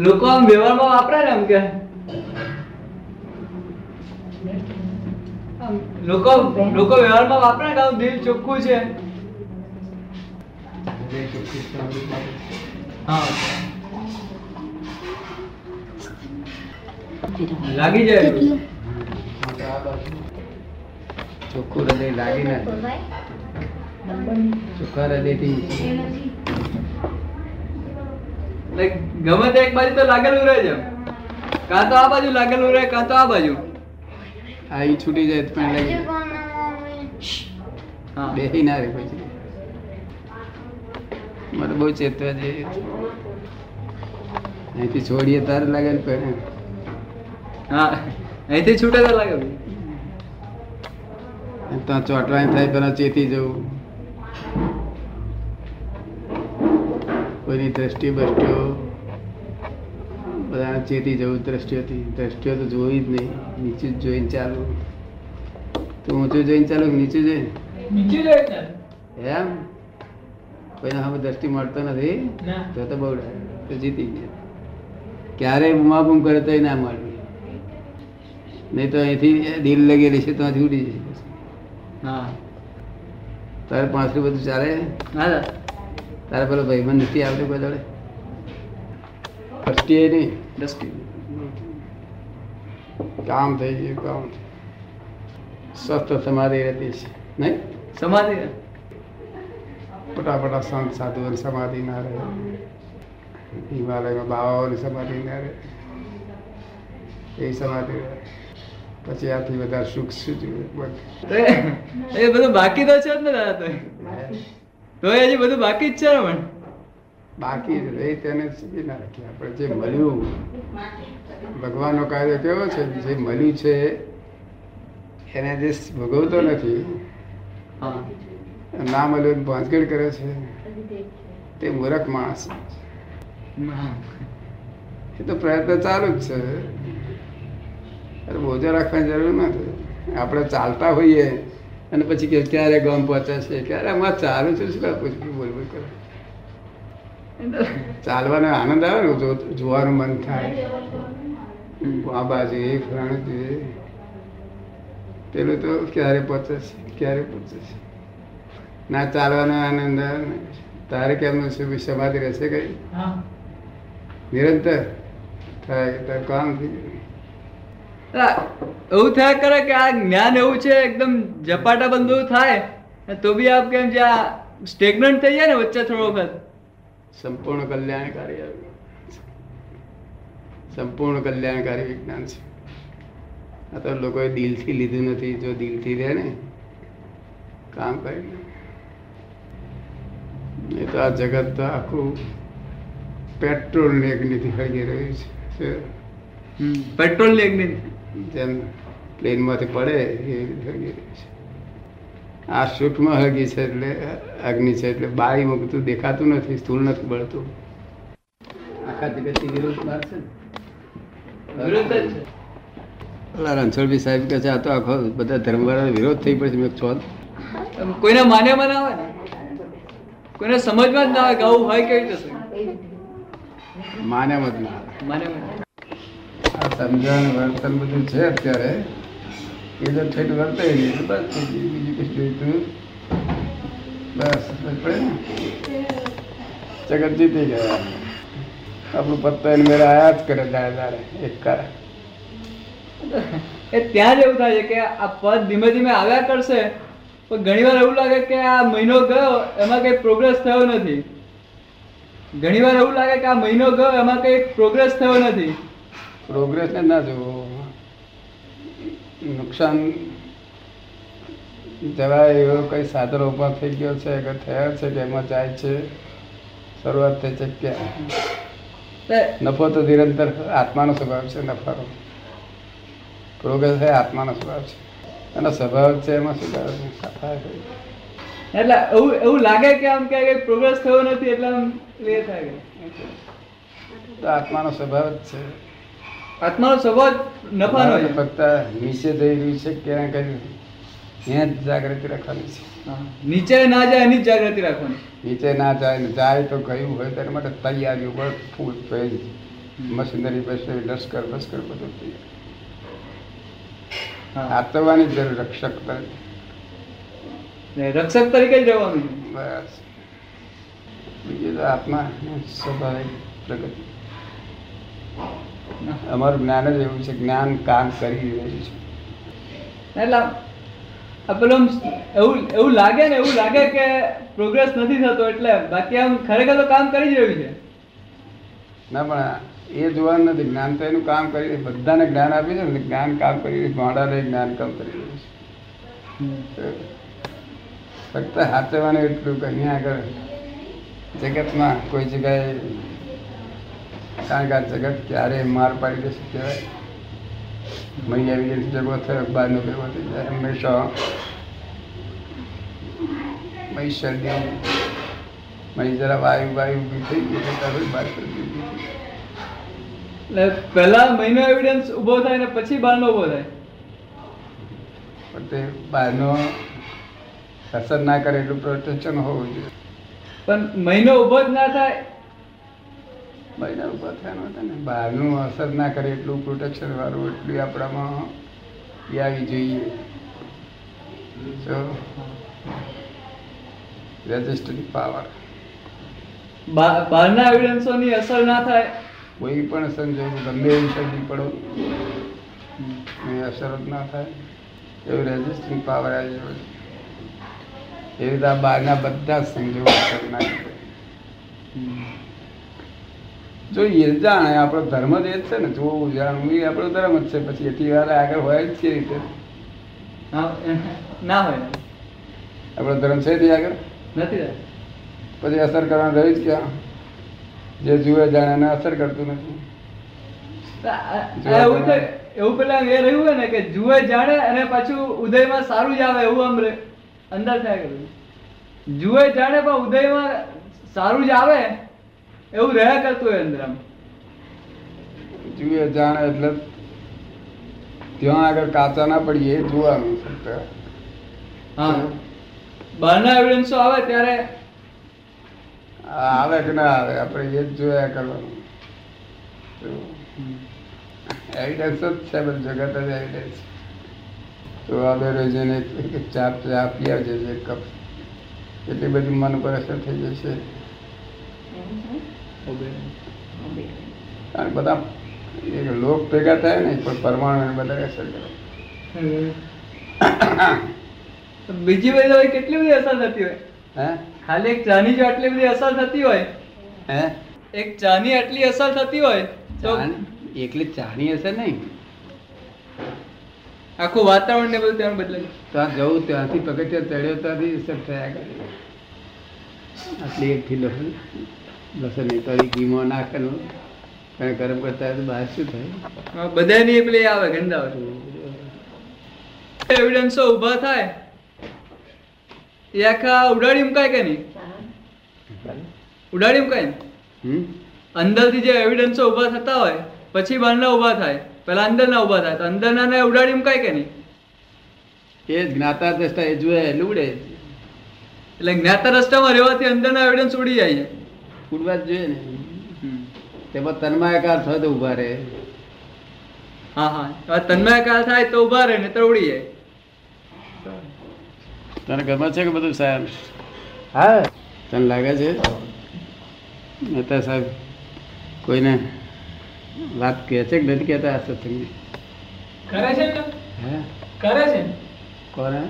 લોકો આમ વ્યવહારમાં વાપરે ને આમ કે? લોકો લોકો વ્યવહારમાં વાપરે ને કે આમ દિલ ચોખ્ખું છે? લાગી જાય ચોખ્ખું હૃદય લાગી ના ચોખ્ખા હૃદયથી. ગમે તે એક બાજુ તો લાગેલું રહે છે. કાં તો આ બાજુ લાગેલું રહે કાં તો આ બાજુ. આ ઈ છૂટી જાય તો પણ લાગી. હા. બેસી ના રે પછી. મારે બહુ ચેતવા જઈએ અહીંથી છોડીએ તારે લાગે ને પહેરે હા અહીંથી છૂટે તો લાગે. ત્યાં ચોટવાની થાય પેલા ચેતી જવું. કોઈની દ્રષ્ટિ બષ્ટિઓ બધા ચેતી જવું દ્રષ્ટિઓથી દ્રષ્ટિઓ તો જોઈ જ નહીં. નીચે જ જોઈને ચાલુ. તું ઊંચું જોઈને ચાલુ નીચું જોઈને? એમ? કોઈને હવે દ્રષ્ટિ મળતો નથી. તો તો બહુ. તો જીતી ગયા. ક્યારેય બુમાબુમ કરે તો ના મળે. નહીં તો અહીંથી દિલ લગેલી છે તો અહીંથી ઉડી જાય. હા. તારે પાંચરું બધું ચાલે? હા. તારે પેલો ભાઈબંધ નથી આવતો કોઈ દળે ફર્સ્ટી નહીં દ્રષ્ટિ. કામ થઈ ગયું કામ સ્વસ્થ સમાધિ રહેતી છે નહીં? સમાધિ ફટાફટા સંત સાધુઓની સમાધિ ના રહે. હિમાલયમાં બાવાઓની સમાધિ ના રહે. એ સમાધિ રહે. પછી આથી વધારે સુખ શું એ બધું બાકી તો છે જ ને તો હજી બધું બાકી જ છે ને પણ બાકી રહી તેને સીધી ના રાખીએ આપણે. જે મળ્યું ભગવાનનો કાર્ય કેવો છે જે મળ્યું છે એને જે ભોગવતો નથી ના મળ્યું ભાંજગીડ કરે છે તે મૂરખ માણસ એ તો પ્રયત્ન ચાલુ જ છે. બોજો રાખવાની જરૂર નથી. આપણે ચાલતા હોઈએ અને પછી કે ક્યારે ગામ પહોંચે છે ક્યારે આમાં ચાલુ છે શું પૂછવું બોલ બોલ કરે ચાલવાનો આનંદ આવે ને જોવાનું મન થાય. આ બાજુ એ ફલાણું પેલું તો ક્યારે પહોંચે છે ક્યારે પહોંચે ના ચાલવાનો આનંદ આવે ને. તારે કેમનું શું સમાધિ રહેશે કઈ? નિરંતર થાય તાર કામ થઈ ગયું એવું થયા કરે કે આ જ્ઞાન એવું છે એકદમ ઝપાટા બંધ થાય? તો બી આપ કેમ જે આ સ્ટેગ્નન્ટ થઈ જાય ને વચ્ચે થોડો વખત? સંપૂર્ણ કલ્યાણકારી સંપૂર્ણ કલ્યાણકારી વિજ્ઞાન છે. આ તો લોકોએ દિલથી લીધું નથી જો દિલથી રહે ને કામ કરીને એ તો આ જગત તો આખું પેટ્રોલ ને અગ્નિથી રહ્યું છે પેટ્રોલની જેમ પ્લેનમાંથી પડે એ છે. આ સૂક્ષ્મ હગી છે એટલે અગ્નિ છે એટલે બારી મૂકતું દેખાતું નથી સ્થૂળ નથી બળતું. આખા જગતની વિરુદ્ધ બહાર છે વિરુદ્ધ જ છે. સાહેબ કહે છે આ તો આખો બધા ધર્મવાળાનો વિરોધ થઈ પડશે. મેં છો કોઈને માન્યમાં ના આવે કોઈને સમજમાં જ ના કે આવું હોય કેવી રીતે શકે? માને મત ના. માન્યમાં સમજણ વર્તન બધું છે અત્યારે, એ જો ઠેઠ નહીં તો બસ ગયું. બીજું કશું જોઈતું. બસ પડે ને. જગત જીતી ગયા. આપણું પત્તા એને મેળા આયા જ કરે દાડે દાડે, એક કારણ. એ ત્યાં જ એવું થાય છે કે આ પદ ધીમે ધીમે આવ્યા કરશે, પણ ઘણી વાર એવું લાગે કે આ મહિનો ગયો, એમાં કઈ પ્રોગ્રેસ થયો નથી. ઘણી વાર એવું લાગે કે આ મહિનો ગયો, એમાં કઈ પ્રોગ્રેસ થયો નથી. પ્રોગ્રેસ ને ના જોવો નુકસાન જવાય એવો કંઈ સાધનો ઊભા થઈ ગયો છે કે થયા છે કે એમાં જાય છે? શરૂઆત થઈ છે ક્યાં નફો તો નિરંતર આત્માનો સ્વભાવ છે નફાનો. પ્રોગ્રેસ એ આત્માનો સ્વભાવ છે. એનો સ્વભાવ છે એમાં શું છે? થાય એટલે એવું એવું લાગે કે આમ કે પ્રોગ્રેસ થયો નથી એટલે આમ એ થાય. તો આત્માનો સ્વભાવ જ છે. આત્માનો સ્વભાવ નફાનો છે ફક્ત નીચે જઈ રહ્યું છે ક્યાં કર્યું જ જાગૃતિ રાખવાની છે. નીચે ના જાય એની જ જાગૃતિ રાખવાની. નીચે ના જાય ને જાય તો કયું હોય તેના માટે તૈયારીઓ બસ ફૂલ પેજ મશીનરી પછી લશ્કર બસ્કર બધું તૈયાર હા. આતરવાની જરૂર રક્ષક તરીકે. રક્ષક તરીકે જ રહેવાનું. બસ. બીજું તો આત્મા સ્વાભાવિક પ્રગતિ. અમારું જ્ઞાન જ એવું છે જ્ઞાન કામ કરી રહ્યું છે. એટલે પેલો એવું એવું લાગે ને એવું લાગે કે પ્રોગ્રેસ નથી થતો એટલે બાકી આમ ખરેખર તો કામ કરી જ રહ્યું છે. ના પણ એ જોવાનું નથી. જ્ઞાન તો એનું કામ કરી બધાને જ્ઞાન આપી છે ને જ્ઞાન કામ કરી રહ્યું માડાને જ્ઞાન કામ કરી રહ્યું છે. ફક્ત હાથવાનું એટલું કે આગળ. જગતમાં કોઈ જગ્યાએ કારણ કે આ જગત ક્યારે માર પાડી દેશે કહેવાય? મળી આવી જાય જગો થયો બહારનો ભેગો થઈ જાય હંમેશા મહી શરદી મહી જરા વાયુ વાયુ ઊભી થઈ ગઈ એટલે બહાર કરી એટલે પહેલા મહિનો એવિડન્સ ઊભો થાય ને પછી બહારનો ઊભો થાય? પણ તે બહારનો અસર ના કરે એટલું પ્રોટેક્શન હોવું જોઈએ. પણ મહિનો ઊભો જ ના થાય મહિના ઊભા થયા હતા ને. બહારનું અસર ના કરે એટલું પ્રોટેક્શન વાળું એટલું આપણામાં એ આવી જોઈએ. તો રેઝિસ્ટન્ટ પાવર બહારના એવિડન્સોની અસર ના થાય. કોઈ પણ સંજોગ ગમે એવી શરદી પડો એ અસર જ ના થાય. એવું રેઝિસ્ટન્ટ પાવર આવી જાય એવી રીતે બહારના બધા જ સંજોગો અસર ના કરે. જોઈએ જાણે આપણો ધર્મ જ એ છે ને જોવું જાણવું એ આપણો ધર્મ જ છે પછી એથી વાર આગળ હોય જ છે રીતે? ના હોય. આપણો ધર્મ છે તે આગળ? નથી પછી અસર કરવાનું રહી જ ક્યાં? જે જુએ જાણે એને અસર કરતું નથી. એવું પેલા એ રહ્યું હોય ને કે જુએ જાણે અને પાછું ઉદયમાં સારું જ આવે એવું આમ અંદર થાય જુએ જાણે પણ ઉદયમાં સારું જ આવે. એવું રહ્યા કરતું હોય અંદર જુએ જાણે એટલે ત્યાં આગળ કાચા ના પડીએ જોવાનું ફક્ત હા. બહારના એવિડન્સો આવે ત્યારે? આવે કે ના આવે આપણે એ જ જોયા કરવાનું. એવિડન્સ જ છે બધું જગત જ એવિડન્સ તો બે રોજને ચા ચા પી આવજે કપ. એટલી બધી મન પર અસર થઈ જશે. કારણ બધા એક લોક ભેગા થાય ને પણ પરમાણુ બધા અસર કરે. બીજી બધી હોય કેટલી બધી અસર થતી હોય? હે? ખાલી એક ચાની જો આટલી બધી અસર થતી હોય હે? એક ચાની આટલી અસર થતી હોય તો એકલી ચાની હશે નહીં. આખું વાતાવરણ ને બધું ત્યાં બદલાય ત્યાં જવું ત્યાંથી પગથિયા ચડ્યો ત્યાંથી અસર થયા કરે. આટલી એકથી લસણ એ તારી ઘીમાં નાખેલું કારણ ગરમ કરતા હોય તો બહાર શું થાય? બધાની એટલે આવે ગંદા એવિડન્સો ઊભા થાય. એ આખા ઉડાડી મુકાય કે નહીં? ઉડાડી મુકાય ને? અંદરથી જે એવિડન્સો ઊભા થતા હોય પછી બહારના ઊભા થાય. પેલા અંદરના ઊભા થાય. તો અંદરના ને ઉડાડી મુકાય કે નહીં? એ જ્ઞાતા દ્રષ્ટા એ જોયા એટલે ઉડે એટલે જ્ઞાતા રસ્તામાં રહેવાથી અંદરના એવિડન્સ ઉડી જાય છે. ઉડવા જ જોઈએ ને? તેમાં તન્માયકાર થાય તો ઊભા રહે. હા હા. તન્માયકાર થાય તો ઊભા રહે ને તો ઉડી જાય. તને ગમે છે કે બધું સાહેબ? હા. તને લાગે છે? મહેતા સાહેબ કોઈને વાત કહે છે કે નથી કહેતા આ સત્સંગની? કરે છે હે? કરે છે કોને?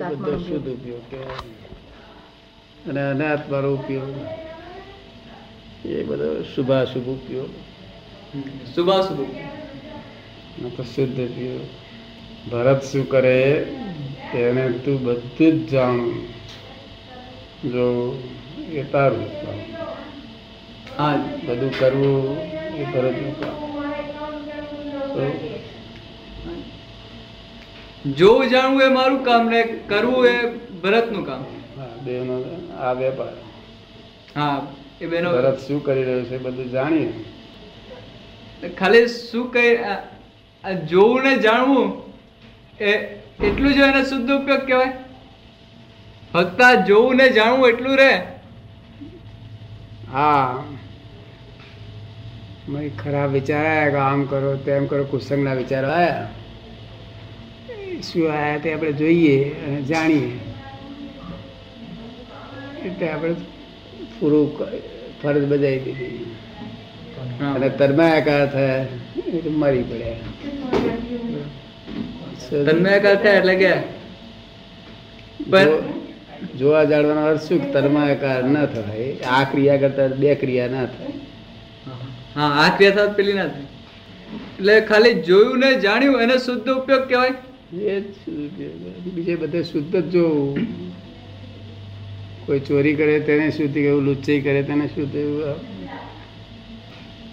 બધો શુદ્ધ ઉપયોગ કહેવાય. અને અનાથ મારો ઉપયોગ. એ બધો શુભાશુભ ઉપયોગ. શુભાશુભ શુદ્ધ ઉપયોગ ભરત શું કરે? તેને તું બધું જ જાણું. જો એ તારું હા. બધું કરવું એ ભરતનું કામ જોવું જાણવું એ મારું કામ ને કરવું એ ભરતનું કામ. હા બેનો આ વેપાર. હા એ બેનો ભરત શું કરી રહ્યો છે બધું જાણીએ. ખાલી શું આ જોવું ને જાણવું એ એટલું જ એને શુદ્ધ ઉપયોગ કહેવાય. ફક્ત આ જોવું ને જાણવું એટલું રહે. હા. મેં ખરાબ વિચાર આવ્યા આમ કરો તેમ કરો કુસંગના વિચારો આવ્યા શું આવ્યા તે આપણે જોઈએ અને જાણીએ. એટલે આપણે પૂરું ફરજ બજાવી દીધી. અને તન્માયાકાર થયા એટલે મરી પડ્યા. તન્માયાકાર થયા એટલે કે? જોવા જાણવાનો અર્થ શું? તન્માયાકાર ન થાય. આ ક્રિયા કરતા બે ક્રિયા ના થાય. હા આ ક્રિયા સાથે પેલી ના થાય. એટલે ખાલી જોયું ને જાણ્યું એને શુદ્ધ ઉપયોગ કહેવાય? એ બીજે બધે શુદ્ધ જ જોવું. કોઈ ચોરી કરે તેને શુદ્ધ કેવું લુચ્ચી કરે તેને શુદ્ધ થયું?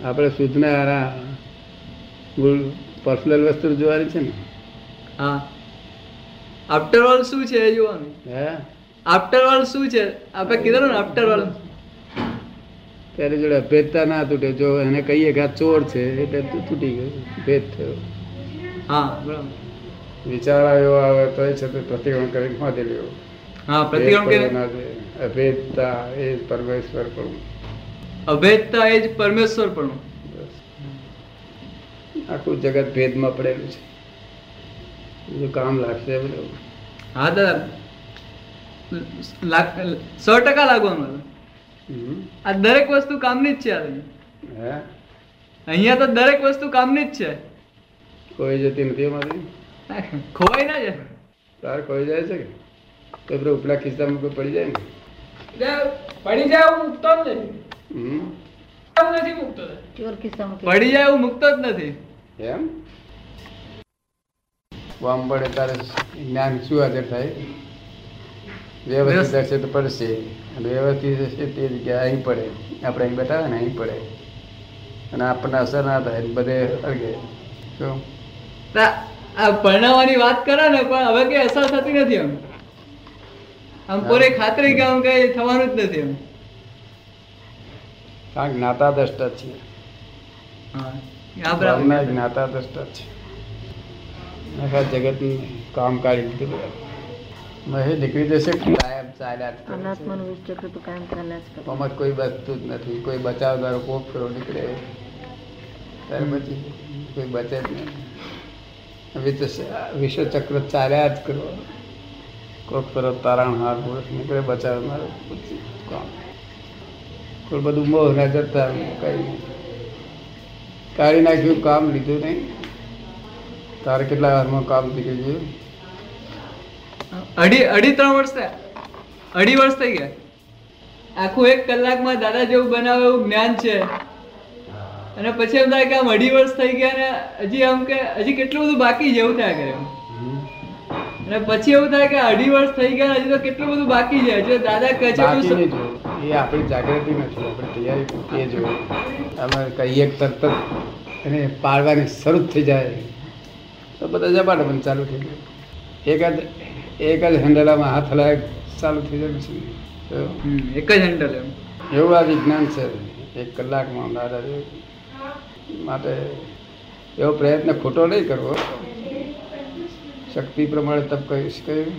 આપણે શુદ્ધના આરા પર્સનલ વસ્તુ જોવાની છે ને. હા. આફ્ટર ઓલ શું છે એ જોવાનું? હે? આફ્ટર ઓલ શું છે? આપણે કીધું ને આફ્ટર ઓલ ત્યારે જોડે ભેદતા ના તૂટે. જો એને કહીએ કે આ ચોર છે એટલે તૂટી ગયું. ભેદ થયો. હા બરાબર. વિચાર આવ્યો આવે તો એ છે તે પ્રતિક્રમણ કરીને ખોદી લેવો હા પ્રતિક્રમણ કે કરવો ના જોઈએ. અભેદતા એ પરમેશ્વર પણ અભેદતા એ જ પરમેશ્વર પણ આખું જગત ભેદમાં પડેલું છે. બીજું કામ લાગશે બધું હા દાદા. સો ટકા લાગવાનું આ દરેક વસ્તુ કામની જ છે હે? અહીંયા તો દરેક વસ્તુ કામની જ છે. કોઈ જતી નથી એમાંથી? ખોવાય ના જાય. તાર કોઈ જાય છે કે? તો ઉપલા ખિસ્સામાં કોઈ પડી જાય ને? પડી જાય હું મુકતો જ નથી. મુકતો પડી જાય હું મુકતો જ નથી. એમ? વામ પડે તારે જ્ઞાન શું હાજર થાય? વ્યવસ્થિત હશે તો પડશે. વ્યવસ્થિત હશે તે જગ્યાએ અહીં પડે. આપણે અહીં બતાવે ને અહીં પડે. અને આપણને અસર ના થાય બધે અડગે શું? ભણાવવાની વાત કરે ને પણ હવે કઈ અસર થતી નથી એમ. આમ પૂરે ખાતરી કે આમ કઈ થવાનું જ નથી એમ. કારણ જ્ઞાતા દ્રષ્ટ છીએ. ભાવના જ્ઞાતા દ્રષ્ટ છે આખા જગતનું કામ કાઢી લીધું બધા મહે નીકળી જશે કાયમ ચાલ્યા આમાં કોઈ બચતું જ નથી. કોઈ બચાવનારો કોક ફેરો નીકળે. ત્યાર પછી કોઈ બચે જ નહીં. વિશ્વ વિશ્વચક્ર ચાલ્યા જ કરો કોક તારણ હાર પુરુષ નીકળે બચાવનારો પછી કામ કોઈ બધું મોહ ના જતા કઈ કાઢી નાખ્યું, કામ લીધું નહીં. તારે કેટલા વારમાં કામ થઈ ગયું અઢી અઢી ત્રણ વર્ષ થયા. અઢી વર્ષ થઈ ગયા. આખું એક કલાકમાં દાદા જેવું બનાવે એવું જ્ઞાન છે. અને પછી એમ થાય કે આમ અઢી વર્ષ થઈ ગયા ને હજી આમ કે, હજી કેટલું બધું બાકી જેવું થાય કરે અને પછી એવું થાય કે અઢી વર્ષ થઈ ગયા હજી તો કેટલું બધું બાકી છે. હજી દાદા કહે છે એ આપણી જાગૃતિ નથી આપણે તૈયારી એ જો અમે કહીએ તરત જ એને પાડવાની શરૂ થઈ જાય. તો બધા ઝપાટા પણ ચાલુ થઈ જાય. એક જ એક જ હેન્ડલામાં હાથ હલાય ચાલુ થઈ જાય પછી. તો એક જ હેન્ડલ એમ. એવું આ વિજ્ઞાન છે. એક કલાકમાં દાદા માટે એવો પ્રયત્ન ખોટો નહીં કરવો. શક્તિ પ્રમાણે તપ કહીશ કહ્યું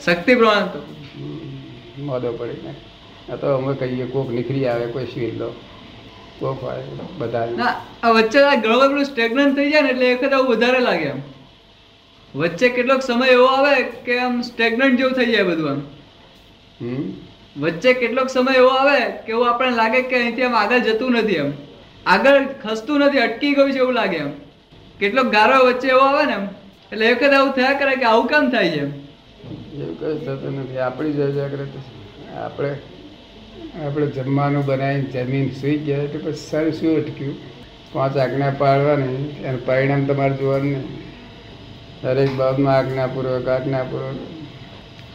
શક્તિ પ્રમાણે તો મોદો પડીને. આ તો અમે કહીએ કોક નીકળી આવે કોઈ શીર લો કોક હોય બધા આ વચ્ચે આ ઘણો બધું સ્ટેગ્નન્ટ થઈ જાય ને એટલે એ વખત આવું વધારે લાગે એમ. વચ્ચે કેટલોક સમય એવો આવે કે આમ સ્ટેગ્નન્ટ જેવું થઈ જાય બધું આમ. હમ? વચ્ચે કેટલોક સમય એવો આવે કે એવું આપણને લાગે કે અહીંથી આમ આગળ જતું નથી એમ. આગળ ખસતું નથી અટકી ગયું છે એવું લાગે એમ. કેટલોક ગારો વચ્ચે એવો આવે ને એમ. એટલે એ વખત આવું થયા કરે કે આવું કામ થાય છે એવું કઈ થતું નથી. આપણી જ જાગૃતિ આપણે આપણે જમવાનું બનાવીને જમીન સૂઈ ગયા એટલે પછી સારું શું અટક્યું? પાંચ આજ્ઞા પાડવાની એનું પરિણામ તમારે જોવાનું નહીં. દરેક બાબતમાં આજ્ઞાપૂર્વક આજ્ઞાપૂર્વક.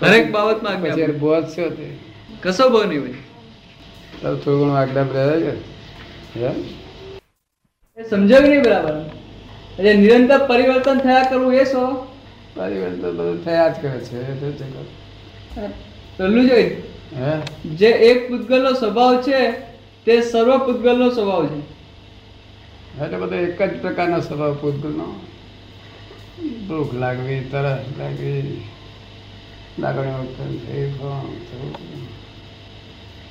દરેક બાબતમાં પછી બોધ શું તે કશો બહુ નહીં ભાઈ તારે થોડું ઘણું આજ્ઞા રહે છે. સમજાવ્યું નહીં બરાબર? એટલે નિરંતર પરિવર્તન થયા કરવું એ શું? પરિવર્તન બધું થયા જ કરે છે. પેલું જોઈ. જે એક પૂતગલનો સ્વભાવ છે તે સર્વ પૂતગલનો સ્વભાવ છે. એટલે બધો એક જ પ્રકારનો સ્વભાવ પૂતગલનો? ભૂખ લાગવી તરસ લાગવી લાગણી ઉત્પન્ન થઈ ભણ થવું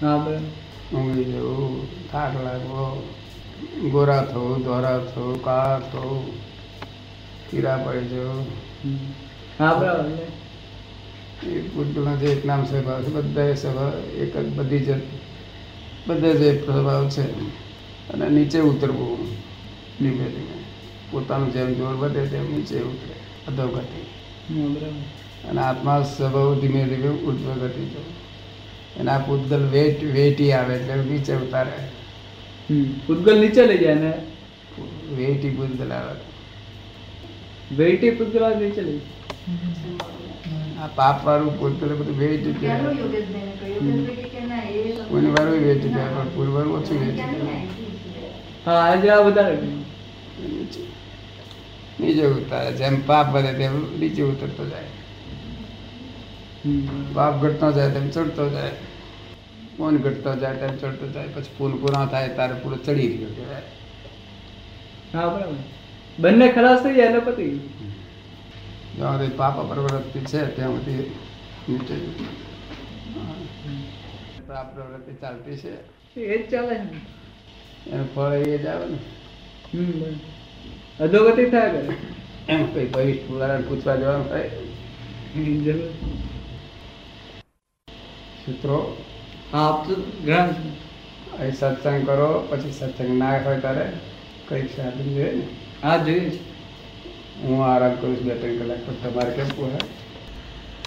હા બે ઊંઘી જવું થાક લાગવો. ગોરા થવું ધોરા થવું કાળા થવું કીરા પડી જવું એ. પૂતગલનો જે એક નામ સ્વભાવ છે બધા સ્વભાવ એક જ બધી જ બધા જ સ્વભાવ છે અને નીચે ઉતરવું ધીમે ધીમે પોતાનું જેમ જોર વધે તેમ નીચે ઉતરે અધોગતિ. અને આત્મા સ્વભાવ ધીમે ધીમે ઉર્ધ્વ ગતિ જવું અને આ પૂતગલ વેટ વેટી આવે એટલે નીચે ઉતારે. હમ પૂતગલ નીચે લઈ જાય ને વેટી પૂતગલ આવે વેઇટી પૂતગલ આ નીચે લઈ આ પાપ વાળું પૂતગલ બધું વેટી કહેવાય કોઈની વાળું વેટી કહેવાય પણ પૂર વાળું ઓછું વેટી કહેવાય હા આજે આ વધારે નીચે નીચે ઉતારે જેમ પાપ વધે તેમ નીચે ઉતરતો જાય હમ. પાપ ઘટતો જાય તેમ ચડતો જાય પૂન ઘટતો જાય તેમ ચડતો જાય પછી ફૂલ પૂરા થાય ત્યારે પૂરો ચડી ગયો કહેવાય. હા બરાબર. બંને ખલાસ થઈ જાય એટલે પતી. જ્યાં સુધી પાપ પ્રવૃત્તિ છે ત્યાં સુધી નીચે. પાપ પ્રવૃત્તિ ચાલતી છે. એ જ ચાલે. એનું ફળ એ જ આવે ને. અધોગતિ થાય કરે એમ કઈ ભવિષ્ય વાળાને પૂછવા જવાનું થાય. સૂત્રો હા આપ તો ગ્રહણ છે. અહીં સત્સંગ કરો પછી સત્સંગ ના હોય ત્યારે કંઈક સાધન જોઈએ ને હા જોઈએ છે હું આરામ કરું છું બે ત્રણ કલાક પણ તમારે કેમ પોહાય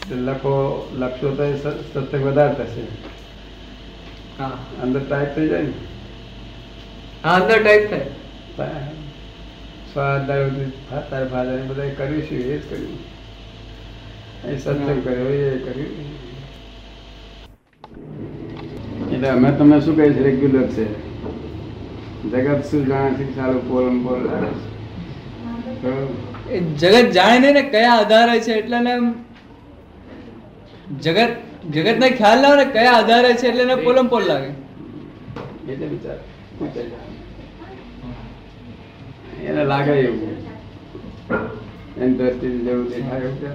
એટલે લખો લખશો તો એ સ- સત્સંગ વધારે થશે હા અંદર ટાઈપ થઈ જાય ને હા અંદર ટાઈપ થાય તા- સ્વાધ્યાય બધું તાર ફાધર બધા કર્યું છે એ જ કર્યું એ સત્સંગ કર્યો એ કર્યું એટલે અમે તમને શું કહીએ છીએ રેગ્યુલર છે. જગત શું જાણે છે સારું પોલમ પોલ જગત જાણે નહીં ને કયા આધારે છે એટલે ને એમ જગત ને ખ્યાલ ના ને કયા આધારે છે એટલે ને પોલમ પોલ લાગે. એટલે વિચાર એને લાગે એવું. એની દ્રષ્ટિથી જેવું દેખાય એવું છે.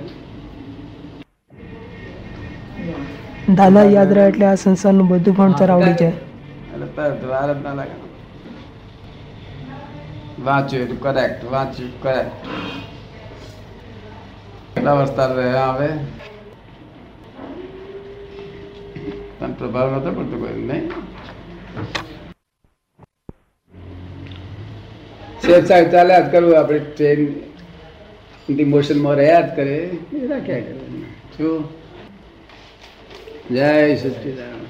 દાદા યાદ રહે એટલે આ સંસારનું બધું ભણતર આવડી જાય. એટલે તરત વાર જ ના લાગે. વાંચ્યું એટલું કરેક્ટ વાંચ્યું કરેક્ટ કેટલા વર્ષ રહે આવે પણ પ્રભાવ નતો પડતો કોઈ નહીં? સેફ સાહેબ ચાલ્યા જ કરવું આપણે ટ્રેન મોશનમાં રહ્યા જ કરે. એ રાખ્યા કરે શું? જય સચિદાનંદ.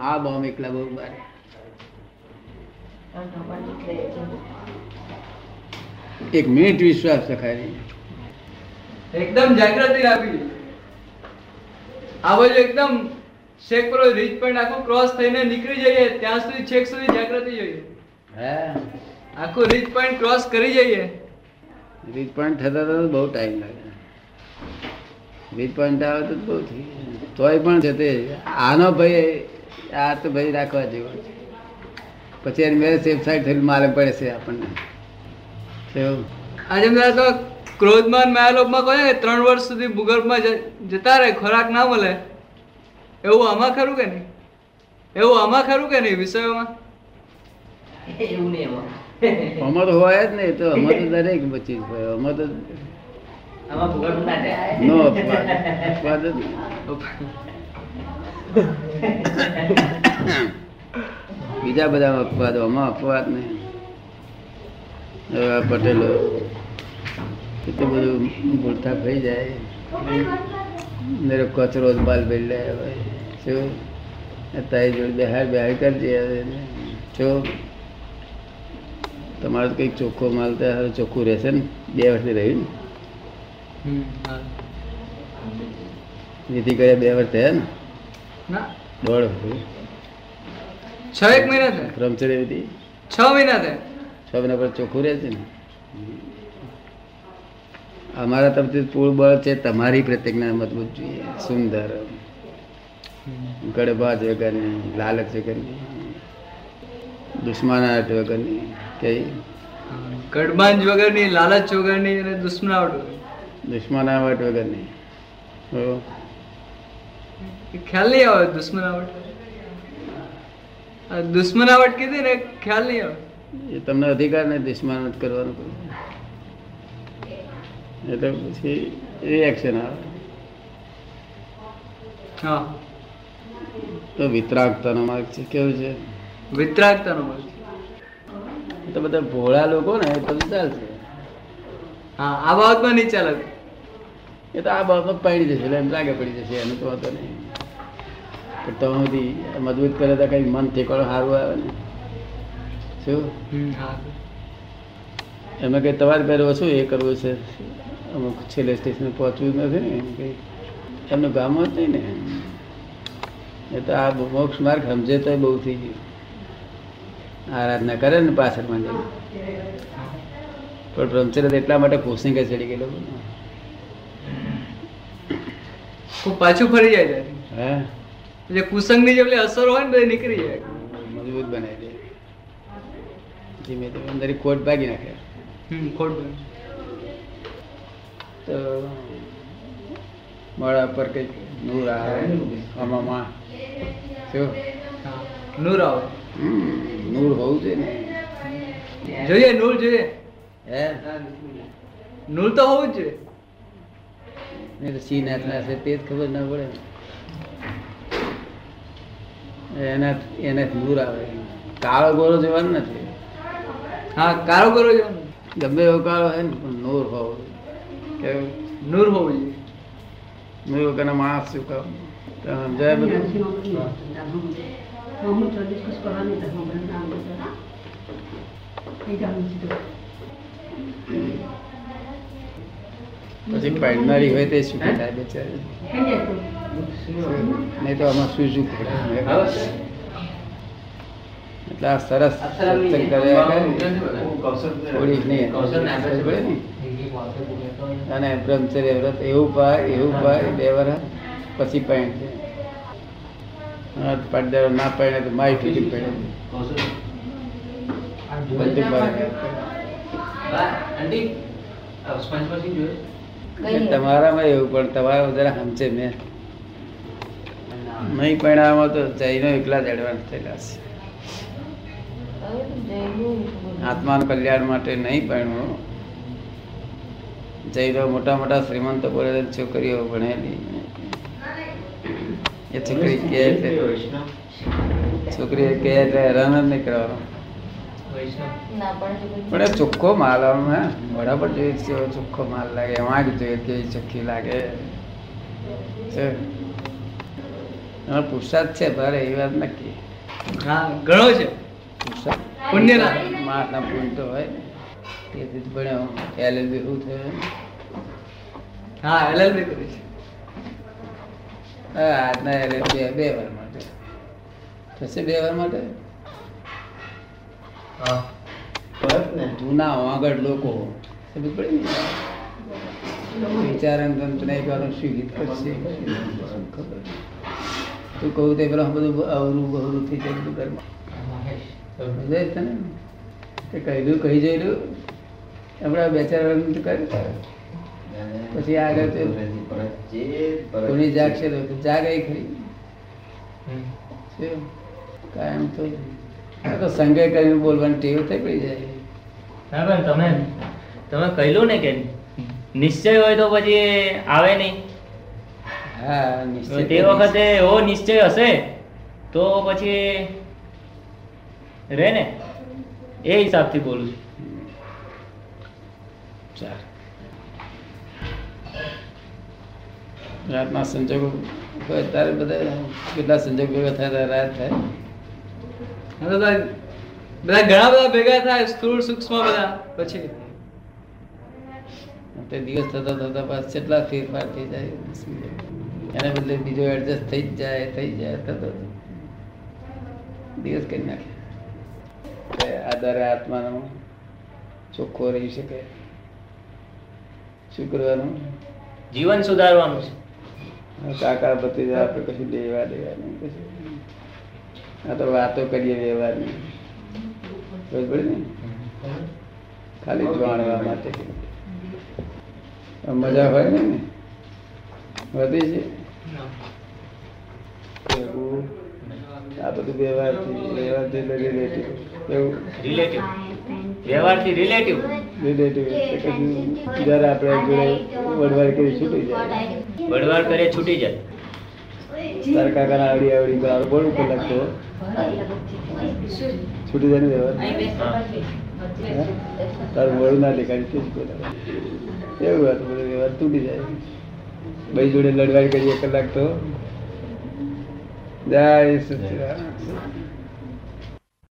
આ બોમ્બ એકલા બહુ મારે એક મિનિટ વિશ્વાસ રખાય એકદમ જાગૃતિ રાખવી આ બાજુ એકદમ છેક પેલો રીચ પોઈન્ટ આખું ક્રોસ થઈને નીકળી જઈએ ત્યાં સુધી છેક સુધી જાગૃતિ જોઈએ. હે? આખું રીચ પોઈન્ટ ક્રોસ કરી જઈએ. રીચ પોઈન્ટ થતા તો બહુ ટાઈમ લાગે. પોઈન્ટ આવે તો બહુ થઈ તોય પણ છે તે. આનો ભાઈ આ તો ભાઈ રાખવા જેવો છે. પછી એની મેરે સેફ સાઈડ થઈને મારે પડે છે આપણને. આજે મેં તો ક્રોધમાન માયાલોભમાં કહે ને ત્રણ વર્ષ સુધી ભૂગર્ભમાં જતા રહે ખોરાક ના મળે. એવું આમાં ખરું કે નહીં? એવું આમાં ખરું કે નહીં વિષયોમાં? આમાં. તો હોય જ નહીં તો અમારે તો દરેક ચીજ હોય. નો અપવાદ. અપવાદ બીજા બધા અપવાદો. આમાં અપવાદ નહીં. પટેલો કેટલું બધું ભૂલતા થઈ જાય. કચરો જ બાલ લે શું? તારી જોડે બેહાર બેહાર કરજે હવે તમારો કંઈક ચોખ્ખો માલ તો હવે ચોખ્ખું રહેશે ને? બે વર્ષથી રહ્યું ને. વિધિ કર્યા બે વર્ષ થયા ને? દોઢ છ એક મહિના થાય? બ્રહ્મચર્ય વિધિ છ મહિના થાય? છ મહિના પર ચોખ્ખું રહે છે ને? અમારા તરફથી પૂળ બળ છે તમારી પ્રત્યેકના મજબૂત જોઈએ. સુંદર. ગડબાજ વગરની લાલચ વગરની દુશ્મનાટ વગરની કઈ? ગડબાંજ વગરની લાલચ વગરની અને દુશ્મનાવટ વગરની. દુશ્મનાવટ વગરની ખ્યાલ નહીં આવે દુશ્મનાવટ આ દુશ્મનાવટ કીધી ને ખ્યાલ નહીં આવે. એ તમને અધિકાર નહીં દુશ્મન જ કરવાનો એટલે પછી રિએક્શન આવે. હા. તો વિતરાગતાનો માર્ગ છે કેવું છે? વિતરાગતાનો માર્ગ તો બધા ભોળા લોકો ને એ બધું ચાલશે હા આ બાબતમાં નહીં ચાલે. એ તો આ બાબત પડી જશે એટલે એમ લાગે પડી જશે એનું તો વાંધો નહીં. પણ તમે બધી મજબૂત કરે તો કઈ મન ઠેકાણો સારું આવે ને. શું? એમાં કઈ તમારે પહેલું ઓછું એ કરવું છે? અમુક છેલ્લે સ્ટેશન પહોંચવું નથી ને કઈ? એમનું ગામ જ નહીં ને. એ તો આ મોક્ષ માર્ગ સમજે તો બહુ થઈ ગયું. આરાધના કરે ને પાછળમાં જઈને પણ બ્રહ્મચર્ય તો એટલા માટે પોષણી કે ચડી ગયેલો. પાછું ફરી જાય છે. હે? એટલે કુસંગની જે પેલી અસર હોય ને બધી નીકળી જાય. મજબૂત બનાવી દે ધીમે ધીમે અંદર કોટ ભાગી નાખે. હમ ખોટ તો મોડા પર કંઈક નૂર આવે આમાં શું નૂર આવે. નૂર હોવું જોઈએ ને. જોઈએ નૂર જોઈએ. હે? નૂર તો હોવું જ જોઈએ. નહીં તો સી નાચના છે તે જ ખબર ના પડે એના એનાથી નૂર આવે. કાળો ગોરો જોવાનો નથી. હા કાળો ગોરો જોવાનો. ગમે એવો કાળો હોય ને પણ નૂર હોવો કે નૂર હોવું જોઈએ. નૂર વગરના માણસ શું કામ? સમજાય બધું? પછી પડનારી હોય તે શું થાય બિચારી. નહીં તો આમાં શું શું? એટલે આ સરસ સત્સંગ કર્યા કરે. થોડીક નહીં પડે ને? અને બ્રહ્મચર્ય વ્રત એવું પાય એવું પાય બે વર્ષ પછી પાય પડદારો ના પાડે તો માય ઠીક પડે. બધું પાડે એટલે તમારામાં એવું પણ તમારા જરા સમજે મેં. નહીં પરિણામમાં તો જૈનો એકલા જ એડવાન્સ થયેલા છે. આત્માનું કલ્યાણ માટે નહીં ભણવું જૈનો મોટા મોટા શ્રીમંતો બોલે છોકરીઓ ભણેલી. એ છોકરી કે છોકરી કે એટલે હેરાન જ નહીં કરવાનો. પણ એ ચોખ્ખો માલ આમ હે? મોઢા પર જોઈએ છે ચોખ્ખો માલ લાગે વાંક જોઈએ કેવી ચોખ્ખી લાગે. પુરુષાર્થ છે ભારે એ વાત નક્કી. હા ઘણો છે. પુરસાદ? પુણ્યના. મારના પુણ્ય તો હોય. તેથી જ ભણ્યો એલએલબી શું થયું હા એલએલબી કરી છે. હા, આજના એલએલબી બે વાર માટે. થશે બે વાર માટે? જૂના આગળ લોકો. સમજ પડી ને વિચારણ તંત્ર એક વાર સ્વીકૃત કરશે તું કહું તે પેલા બધું અવરું બહરું થઈ જાય બધું ઘરમાં. સમજાય છે ને તે કહેલું કહી જયેલું હમણાં બે ચાર વાર તો કર્યું. પછી આગળ તો કોની જાગશે તો જાગે ખરી. શું? કાયમ તો તો સંગે કરીને બોલવાની ટેવ થઈ પડી જાય. ના પણ તમે તમે કહ્યું ને કે નિશ્ચય હોય તો પછી આવે નહીં. હા તે વખતે એવો નિશ્ચય હશે તો પછી રે ને એ હિસાબથી બોલું છું. રાતના સંજોગો ત્યારે બધા કેટલા સંજોગ ભેગા થાય રાત થાય? બધા બધા ઘણા બધા ભેગા થાય સ્થૂળ સૂક્ષ્મ બધા. પછી? તે દિવસ થતા થતા પાસે કેટલા ફેરફાર થઈ જાય એને બદલે બીજો એડજસ્ટ થઈ જ જાય થઈ જાય થતો દિવસ કરી નાખે. એટલે આધારે આત્માનો ચોખ્ખો રહી શકે. શું કરવાનું? જીવન સુધારવાનું છે. કાકા ભત્રીજા આપણે કશું દેવા દેવા નહીં કશું. આ તો વાતો કરીએ વ્યવહારની. ખાલી જાણવા માટે. મજા હોય ને? વધી છે. આ બધું વ્યવહારથી વ્યવહારથી રિલેટિવ. એવું? રિલેટિવ વ્યવહારથી રિલેટિવ રિલેટિવ જ્યારે આપણે જોડે વડવાડ કરી છૂટી જાય. વડવાર કરે છૂટી જાય. તારા કરા આવડી આવડી પર આપણે બોલવું કલાક તો છૂટી જાય ને વ્યવહાર. તારું વડું ના દેખાડી તે જ. એવું વાત બધું વ્યવહાર? તૂટી જાય. ભાઈ જોડે લડવાઈ કરીએ કલાક તો. જય સચિદાનંદ